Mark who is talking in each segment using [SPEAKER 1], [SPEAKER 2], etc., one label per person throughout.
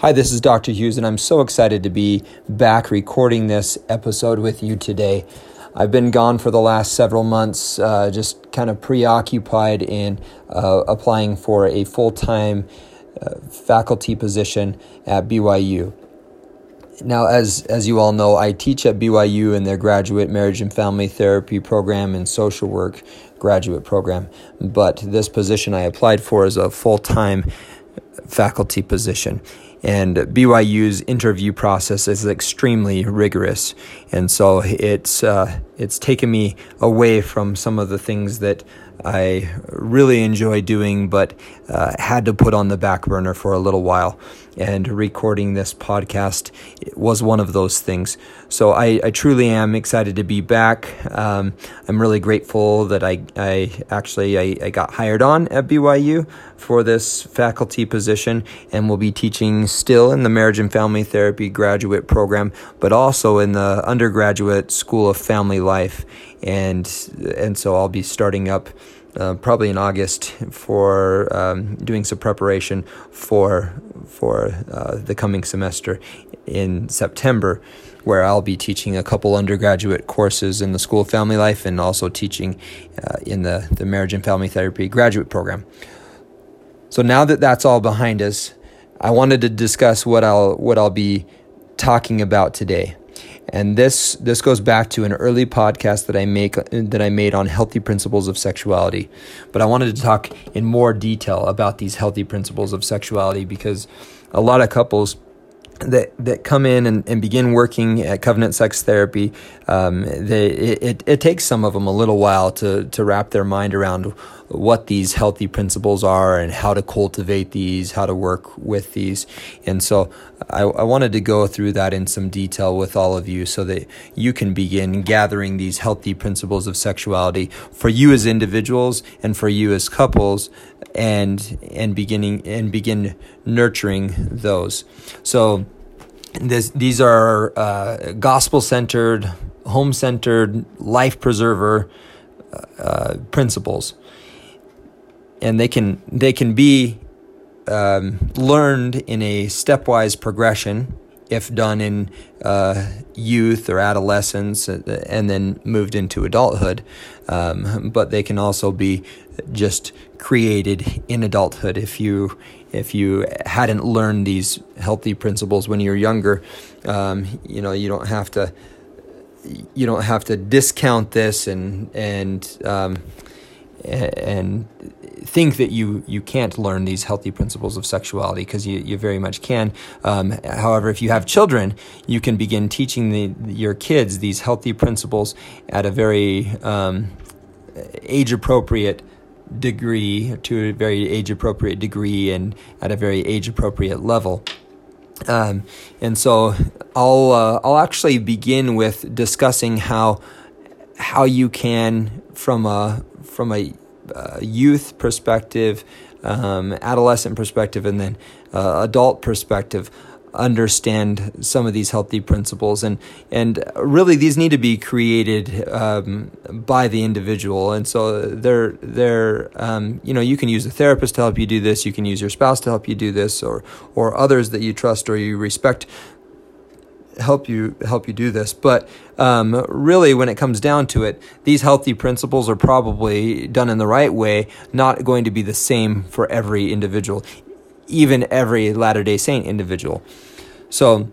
[SPEAKER 1] Hi, this is Dr. Hughes, and I'm so excited to be back recording this episode with you today. I've been gone for the last several months, uh, just kind of preoccupied in uh, applying for a full time uh, faculty position at BYU. Now, as, as you all know, I teach at BYU in their graduate marriage and family therapy program and social work graduate program. But this position I applied for is a full time faculty position. And BYU's interview process is extremely rigorous, and so it's uh, it's taken me away from some of the things that I really enjoy doing, but uh, had to put on the back burner for a little while. And recording this podcast was one of those things. So I, I truly am excited to be back. Um, I'm really grateful that I, I actually I, I got hired on at BYU for this faculty position and will be teaching still in the marriage and family therapy graduate program, but also in the undergraduate school of family life. And and so I'll be starting up uh, probably in August for um, doing some preparation for for uh, the coming semester in September, where I'll be teaching a couple undergraduate courses in the School of Family Life and also teaching uh, in the the Marriage and Family Therapy graduate program. So now that that's all behind us, I wanted to discuss what I'll what I'll be talking about today. And this this goes back to an early podcast that I make that I made on healthy principles of sexuality. But I wanted to talk in more detail about these healthy principles of sexuality because a lot of couples that that come in and, and begin working at covenant sex therapy, um, they, it, it takes some of them a little while to to wrap their mind around what these healthy principles are and how to cultivate these, how to work with these. And so I, I, wanted to go through that in some detail with all of you so that you can begin gathering these healthy principles of sexuality for you as individuals and for you as couples and and beginning and begin nurturing those. So this, these are uh, gospel centered, home centered, life preserver uh, principles and they can they can be um, learned in a stepwise progression if done in uh, youth or adolescence uh, and then moved into adulthood. Um, but they can also be just created in adulthood if you if you hadn't learned these healthy principles when you're younger. Um, you know you don't have to you don't have to discount this and and um, and think that you you can't learn these healthy principles of sexuality because you, you very much can. Um, however, if you have children, you can begin teaching the, your kids these healthy principles at a very um, age appropriate degree to a very age appropriate degree and at a very age appropriate level. Um, and so I'll uh, I'll actually begin with discussing how how you can from a from a uh, youth perspective, um, adolescent perspective, and then uh, adult perspective understand some of these healthy principles. And and really these need to be created um, by the individual. And so they're they're um, you know you can use a therapist to help you do this. You can use your spouse to help you do this or or others that you trust or you respect help you help you do this. But um, really, when it comes down to it, these healthy principles are probably done in the right way, not going to be the same for every individual, even every Latter Day Saint individual. So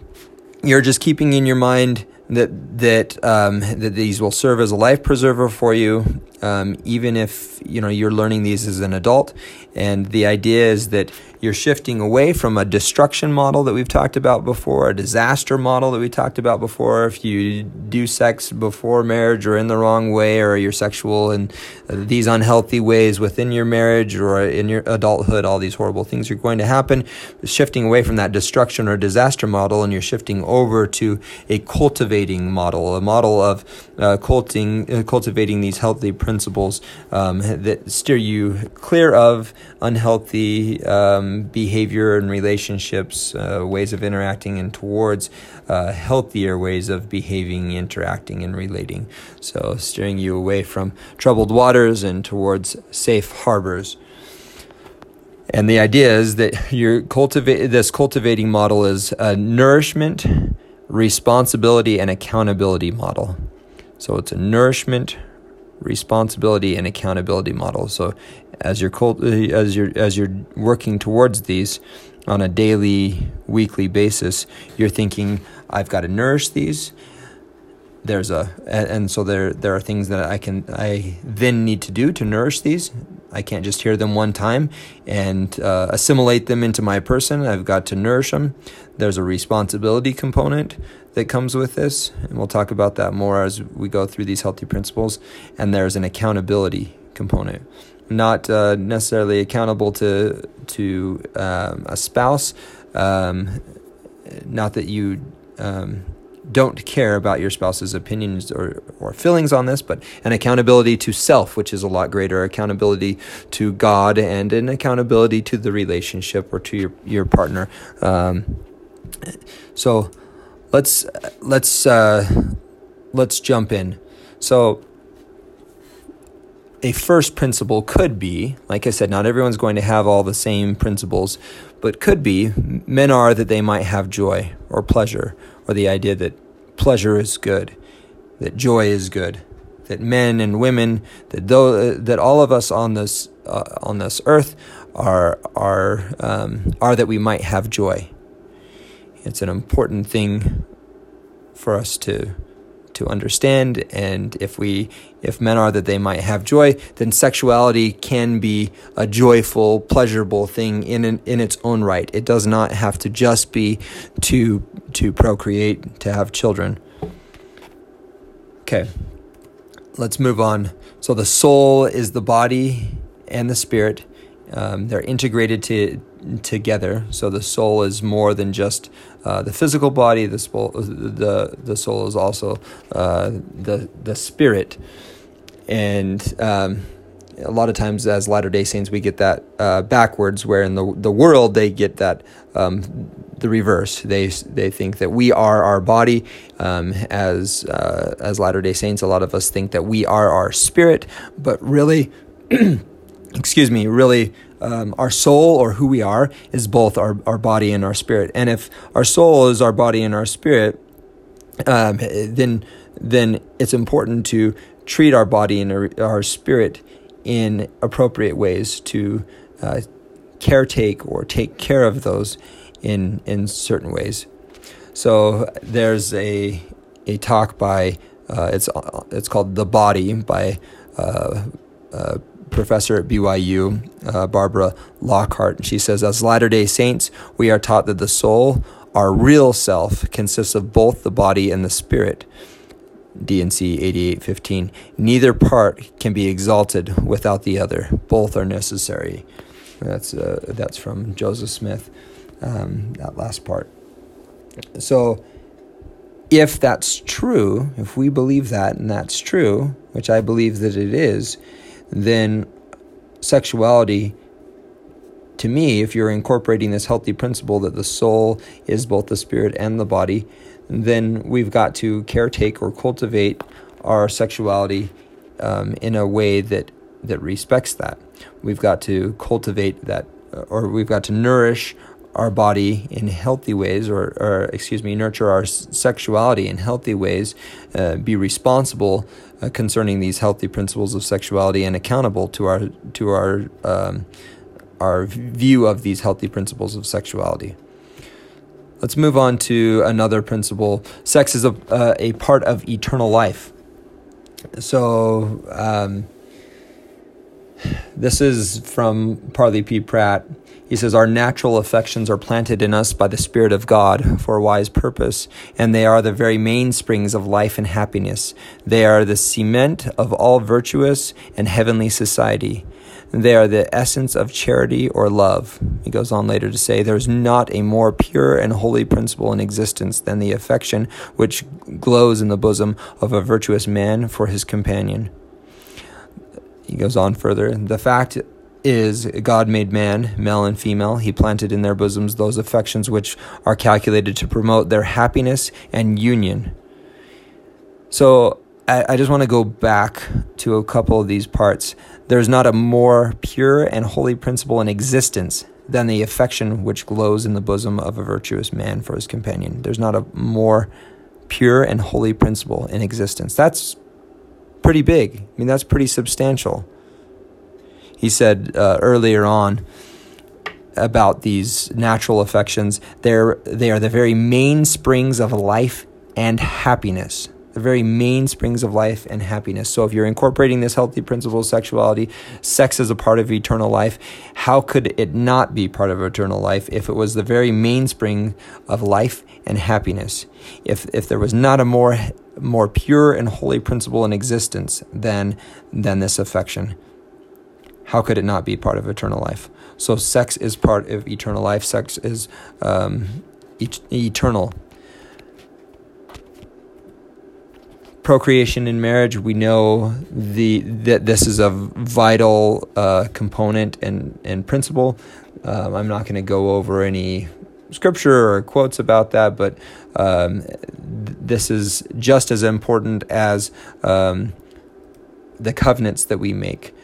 [SPEAKER 1] you're just keeping in your mind that that um, that these will serve as a life preserver for you, um, even if you know you're learning these as an adult. And the idea is that you're shifting away from a destruction model that we've talked about before, a disaster model that we talked about before. If you do sex before marriage or in the wrong way, or you're sexual in these unhealthy ways within your marriage or in your adulthood, all these horrible things are going to happen. Shifting away from that destruction or disaster model, and you're shifting over to a cultivating model, a model of uh, culting, uh, cultivating these healthy principles um, that steer you clear of unhealthy. Um, behavior and relationships, uh, ways of interacting, and towards uh, healthier ways of behaving, interacting, and relating. So, steering you away from troubled waters and towards safe harbors. And the idea is that your cultivate this cultivating model is a nourishment, responsibility, and accountability model. So it's a nourishment, responsibility, and accountability model. So as you're cult- uh, as you're as you're working towards these on a daily, weekly basis, you're thinking, I've got to nourish these there's a and so there there are things that I can I then need to do to nourish these. I can't just hear them one time and uh, assimilate them into my person. I've got to nourish them. There's a responsibility component that comes with this, and we'll talk about that more as we go through these healthy principles. And there's an accountability component, not uh, necessarily accountable to to um, a spouse. Um, not that you um, don't care about your spouse's opinions or, or feelings on this, but an accountability to self, which is a lot greater, accountability to God, and an accountability to the relationship or to your, your partner. Um, so let's let's uh, let's jump in. So a first principle could be, like I said, not everyone's going to have all the same principles, but could be men are that they might have joy or pleasure or the idea that pleasure is good, that joy is good, that men and women, that though that all of us on this uh, on this earth are are um, are that we might have joy. It's an important thing for us to to understand and if we if men are that they might have joy then sexuality can be a joyful pleasurable thing in an, in its own right. It does not have to just be to to procreate to have children. Okay let's move on. So the soul is the body and the spirit um, they're integrated to together so the soul is more than just uh, the physical body, the soul, the the soul is also uh, the the spirit, and um, a lot of times as Latter Day Saints we get that uh, backwards, where in the the world they get that um, the reverse. They they think that we are our body. Um, as uh, as Latter Day Saints, a lot of us think that we are our spirit, but really, excuse me, really um, our soul or who we are is both our, our body and our spirit. And if our soul is our body and our spirit, um, then then it's important to treat our body and our, our spirit in appropriate ways to uh, caretake or take care of those in in certain ways. So there's a a talk by uh, it's it's called the body by uh, uh professor at BYU, uh, Barbara Lockhart. She says, As Latter day Saints, we are taught that the soul, our real self, consists of both the body and the spirit. D&C 8815. Neither part can be exalted without the other. Both are necessary. That's uh, that's from Joseph Smith. Um, that last part. So, if that's true, if we believe that and that's true, which I believe that it is, then sexuality, to me, if you're incorporating this healthy principle that the soul is both the spirit and the body, then we've got to caretake or cultivate our sexuality um, in a way that that respects that. We've got to cultivate that, or we've got to nourish our body in healthy ways, or, or excuse me, nurture our sexuality in healthy ways, uh, be responsible uh, concerning these healthy principles of sexuality, and accountable to our to our um, our view of these healthy principles of sexuality. Let's move on to another principle. Sex is a uh, a part of eternal life. So. Um, this is from Parley P. Pratt. He says, Our natural affections are planted in us by the Spirit of God for a wise purpose, and they are the very mainsprings of life and happiness. They are the cement of all virtuous and heavenly society. They are the essence of charity or love. He goes on later to say, There is not a more pure and holy principle in existence than the affection which glows in the bosom of a virtuous man for his companion. He goes on further. The fact is God made man, male and female. He planted in their bosoms those affections which are calculated to promote their happiness and union. So I, I just want to go back to a couple of these parts. There's not a more pure and holy principle in existence than the affection which glows in the bosom of a virtuous man for his companion. There's not a more pure and holy principle in existence. That's pretty big. I mean, that's pretty substantial. He said uh, earlier on about these natural affections, they're, they are the very mainsprings of life and happiness the very mainsprings of life and happiness. So, if you're incorporating this healthy principle of sexuality, sex is a part of eternal life, how could it not be part of eternal life if it was the very mainspring of life and happiness? If, if there was not a more, more pure and holy principle in existence than, than this affection, how could it not be part of eternal life? So, sex is part of eternal life, sex is um, et- eternal procreation in marriage, we know the that this is a vital uh, component and and principle. Um, I'm not going to go over any scripture or quotes about that, but um, this is just as important as um, the covenants that we make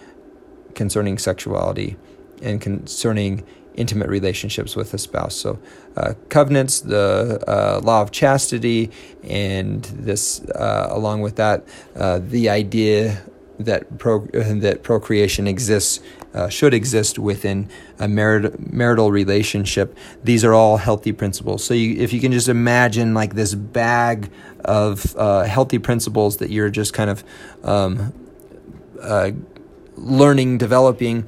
[SPEAKER 1] concerning sexuality and concerning intimate relationships with a spouse. So, uh, covenants, the uh, law of chastity, and this, uh, along with that, uh, the idea that pro- that procreation exists uh, should exist within a marit- marital relationship. These are all healthy principles. So, you, if you can just imagine like this bag of uh, healthy principles that you're just kind of um, learning, developing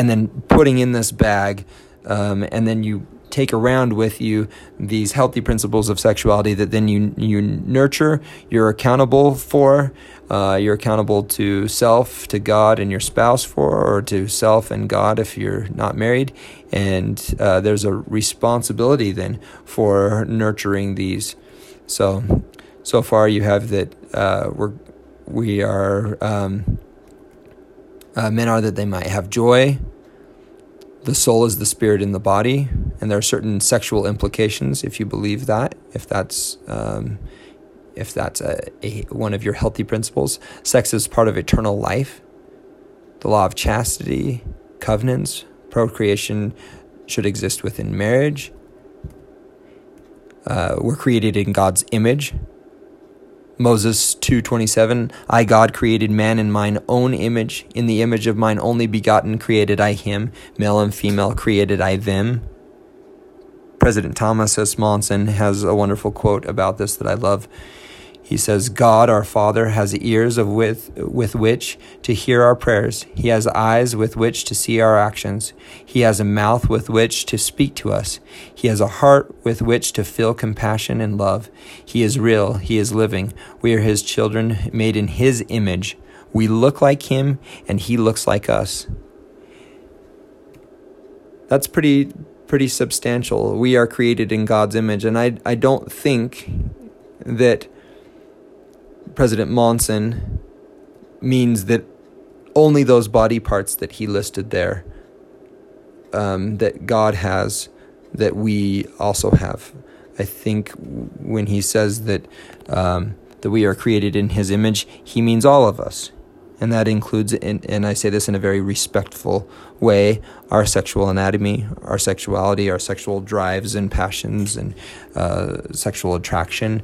[SPEAKER 1] and then putting in this bag, um, and then you take around with you these healthy principles of sexuality that then you you nurture. You're accountable for. Uh, you're accountable to self, to God, and your spouse for, or to self and God if you're not married. And uh, there's a responsibility then for nurturing these. So, so far you have that uh, we're we are. Um, uh, men are that they might have joy. The soul is the spirit in the body, and there are certain sexual implications if you believe that. If that's um, if that's a, a, one of your healthy principles, sex is part of eternal life. The law of chastity, covenants, procreation should exist within marriage. Uh, we're created in God's image, Moses 2:27 I God created man in mine own image. In the image of mine only begotten created I him. Male and female created I them. President Thomas S. Monson has a wonderful quote about this that I love he says, God our Father has ears of with, with which to hear our prayers. He has eyes with which to see our actions. He has a mouth with which to speak to us. He has a heart with which to feel compassion and love. He is real. He is living. We are His children, made in His image. We look like Him, and He looks like us. That's pretty pretty substantial. We are created in God's image, and I I don't think that President Monson means that only those body parts that he listed there um, that God has that we also have. I think when he says that um, that we are created in His image, he means all of us, and that includes, in, and I say this in a very respectful way, our sexual anatomy, our sexuality, our sexual drives and passions, and uh, sexual attraction,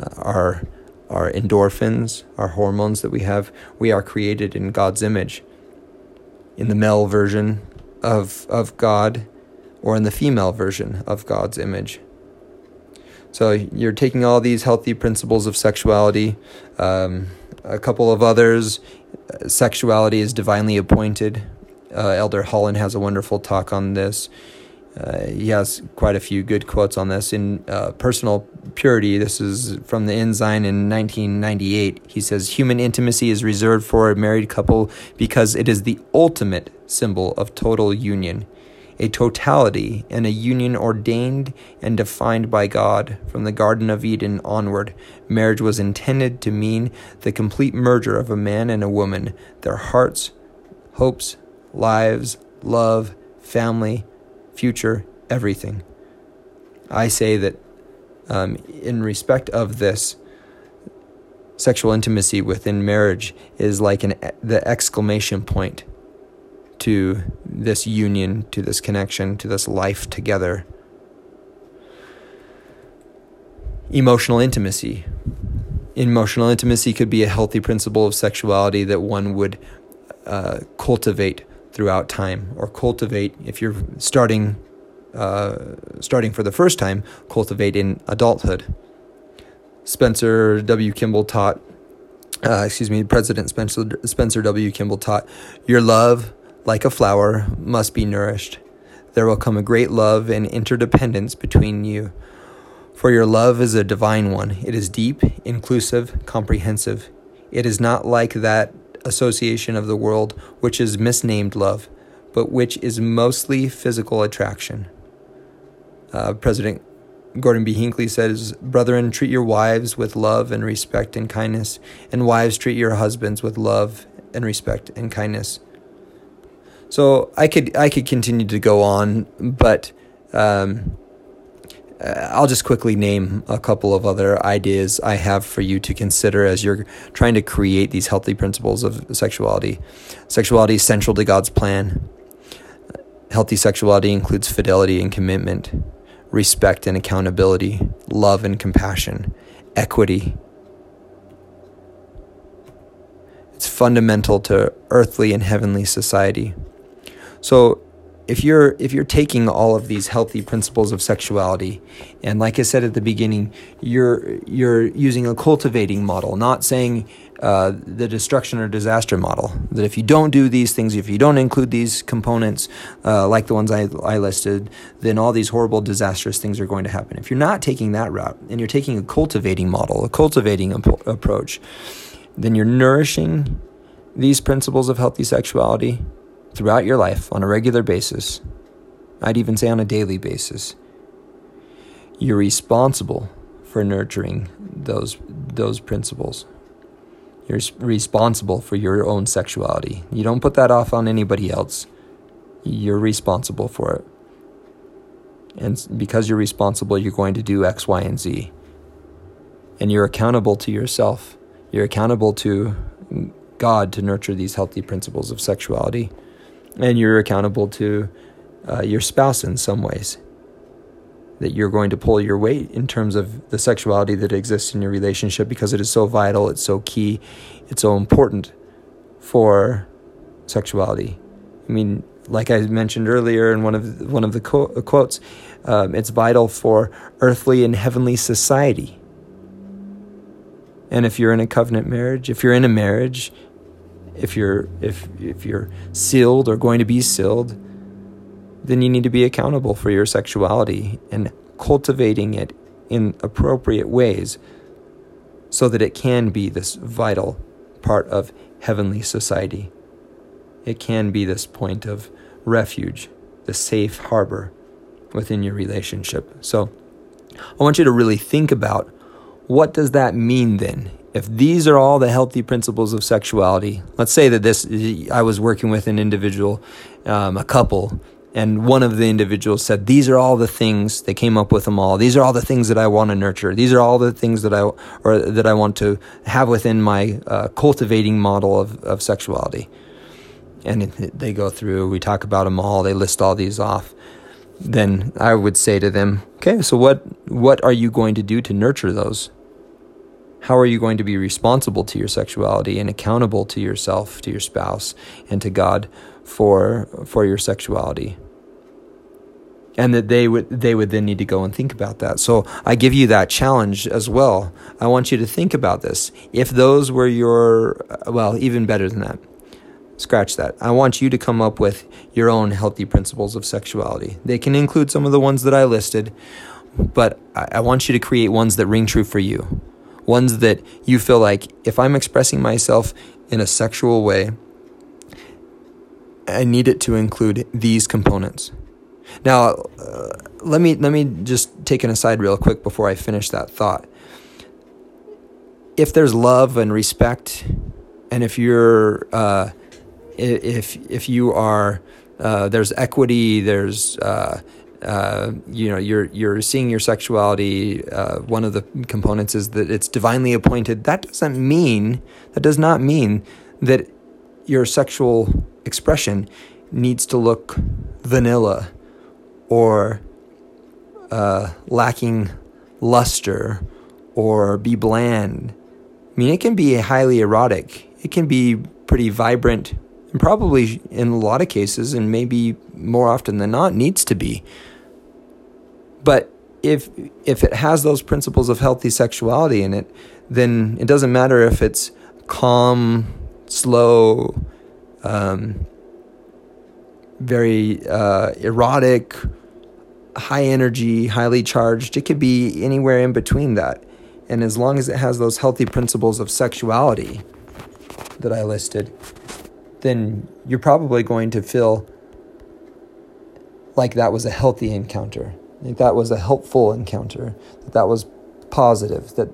[SPEAKER 1] uh, our our endorphins, our hormones that we have, we are created in God's image. In the male version of, of God, or in the female version of God's image. So you're taking all these healthy principles of sexuality, um, a couple of others. Sexuality is divinely appointed. Uh, Elder Holland has a wonderful talk on this. Uh, he has quite a few good quotes on this. In uh, Personal Purity, this is from the Ensign in 1998. He says, Human intimacy is reserved for a married couple because it is the ultimate symbol of total union, a totality and a union ordained and defined by God from the Garden of Eden onward. Marriage was intended to mean the complete merger of a man and a woman, their hearts, hopes, lives, love, family, future, everything. I say that um, in respect of this, sexual intimacy within marriage is like an the exclamation point to this union, to this connection, to this life together. Emotional intimacy. Emotional intimacy could be a healthy principle of sexuality that one would uh, cultivate throughout time, or cultivate if you're starting uh, starting for the first time, cultivate in adulthood. Spencer W. Kimball taught, uh, excuse me, President Spencer, Spencer W. Kimball taught, Your love, like a flower, must be nourished. There will come a great love and interdependence between you. For your love is a divine one. It is deep, inclusive, comprehensive. It is not like that association of the world which is misnamed love, but which is mostly physical attraction. Uh, President Gordon B. Hinckley says, Brethren, treat your wives with love and respect and kindness, and wives, treat your husbands with love and respect and kindness. So I could I could continue to go on, but um, Uh, I'll just quickly name a couple of other ideas I have for you to consider as you're trying to create these healthy principles of sexuality. Sexuality is central to God's plan. Healthy sexuality includes fidelity and commitment respect and accountability, love and compassion, equity. It's fundamental to earthly and heavenly society. So, if you're if you're taking all of these healthy principles of sexuality and like i said at the beginning you're you're using a cultivating model not saying uh, the destruction or disaster model. That if you don't do these things, if you don't include these components, uh, like the ones I, I listed, then all these horrible, disastrous things are going to happen. If you're not taking that route and you're taking a cultivating model, a cultivating ap- approach, then you're nourishing these principles of healthy sexuality throughout your life on a regular basis. I'd even say on a daily basis. You're responsible for nurturing those those principles. You're responsible for your own sexuality. You don't put that off on anybody else. You're responsible for it. And because you're responsible, you're going to do X, Y, and Z. And you're accountable to yourself. You're accountable to mm, God to nurture these healthy principles of sexuality. And you're accountable to uh, your spouse in some ways that you're going to pull your weight in terms of the sexuality that exists in your relationship because it is so vital, it's so key, it's so important for sexuality. I mean, like I mentioned earlier in one of one of the quotes, um, it's vital for earthly and heavenly society. And if you're in a covenant marriage, if you're in a marriage, if you're if if you're sealed or going to be sealed, then you need to be accountable for your sexuality and cultivating it in appropriate ways so that it can be this vital part of heavenly society. It can be this point of refuge, the safe harbor within your relationship. So I want you to really think about what does that mean then? If these are all the healthy principles of sexuality, let's say that this I was working with an individual, um, a couple and one of the individuals said these are all the things they came up with them all these are all the things that i want to nurture. These are all the things that i or that i want to have within my uh, cultivating model of, of sexuality. And they go through we talk about them all they list all these off. Then i would say to them okay so what what are you going to do to nurture those how are you going to be responsible to your sexuality and accountable to yourself to your spouse and to god for for your sexuality and that they would they would then need to go and think about that. So I give you that challenge as well. I want you to think about this. If those were your well, even better than that. Scratch that. I want you to come up with your own healthy principles of sexuality. They can include some of the ones that I listed, but I want you to create ones that ring true for you. Ones that you feel like if I'm expressing myself in a sexual way, I need it to include these components. Now, uh, let me let me just take an aside real quick before I finish that thought. If there's love and respect, and if you're uh, if if you are uh, there's equity, there's uh, you know you're you're seeing your sexuality. Uh, one of the components is that it's divinely appointed. That doesn't mean that does not mean that your sexual expression needs to look vanilla or uh, lacking luster or be bland. I mean, it can be highly erotic. It can be pretty vibrant, and probably in a lot of cases, and maybe more often than not, needs to be. But if if it has those principles of healthy sexuality in it, then it doesn't matter if it's calm, slow, um, very uh, erotic, high energy, highly charged. It could be anywhere in between that. And as long as it has those healthy principles of sexuality that I listed, then you're probably going to feel like that was a healthy encounter think that was a helpful encounter, that that was positive, that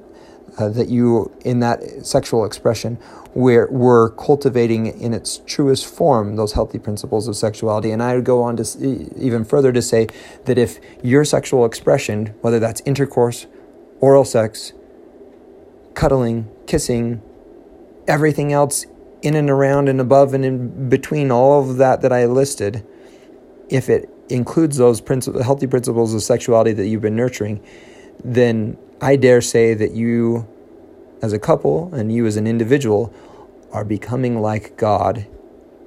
[SPEAKER 1] uh, that you in that sexual expression were were cultivating in its truest form those healthy principles of sexuality. And I would go on to even further to say that if your sexual expression, whether that's intercourse, oral sex, cuddling, kissing, everything else in and around and above and in between all of that that I listed, if it includes those principles, healthy principles of sexuality that you've been nurturing, then I dare say that you, as a couple, and you as an individual, are becoming like God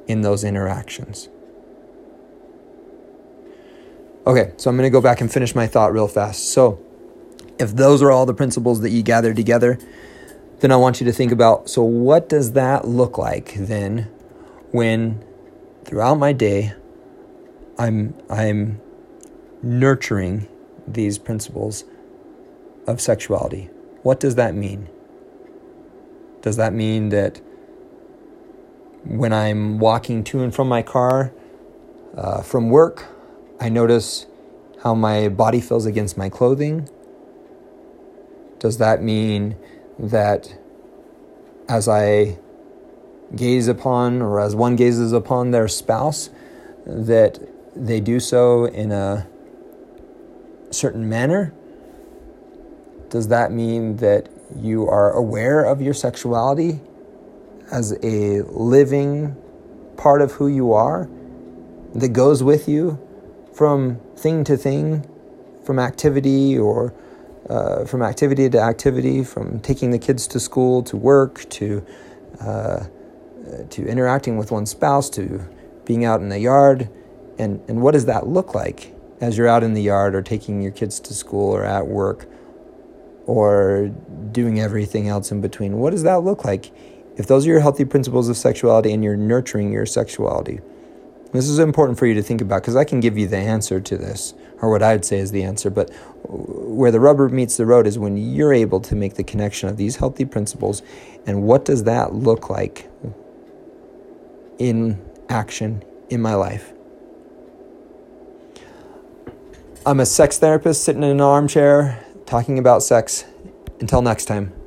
[SPEAKER 1] in those interactions. Okay, so I'm going to go back and finish my thought real fast. So, if those are all the principles that you gather together, then I want you to think about so, what does that look like then when throughout my day I'm I'm nurturing these principles of sexuality. What does that mean? Does that mean that when I'm walking to and from my car uh, from work, I notice how my body feels against my clothing? Does that mean that as I gaze upon, or as one gazes upon their spouse, that they do so in a certain manner? Does that mean that you are aware of your sexuality as a living part of who you are that goes with you from thing to thing, from activity or uh, from activity to activity, from taking the kids to school to work to uh, to interacting with one's spouse to being out in the yard? And, and what does that look like as you're out in the yard or taking your kids to school or at work or doing everything else in between? What does that look like? If those are your healthy principles of sexuality and you're nurturing your sexuality, this is important for you to think about because I can give you the answer to this, or what I'd say is the answer. But where the rubber meets the road is when you're able to make the connection of these healthy principles and what does that look like in action in my life. I'm a sex therapist sitting in an armchair talking about sex. Until next time.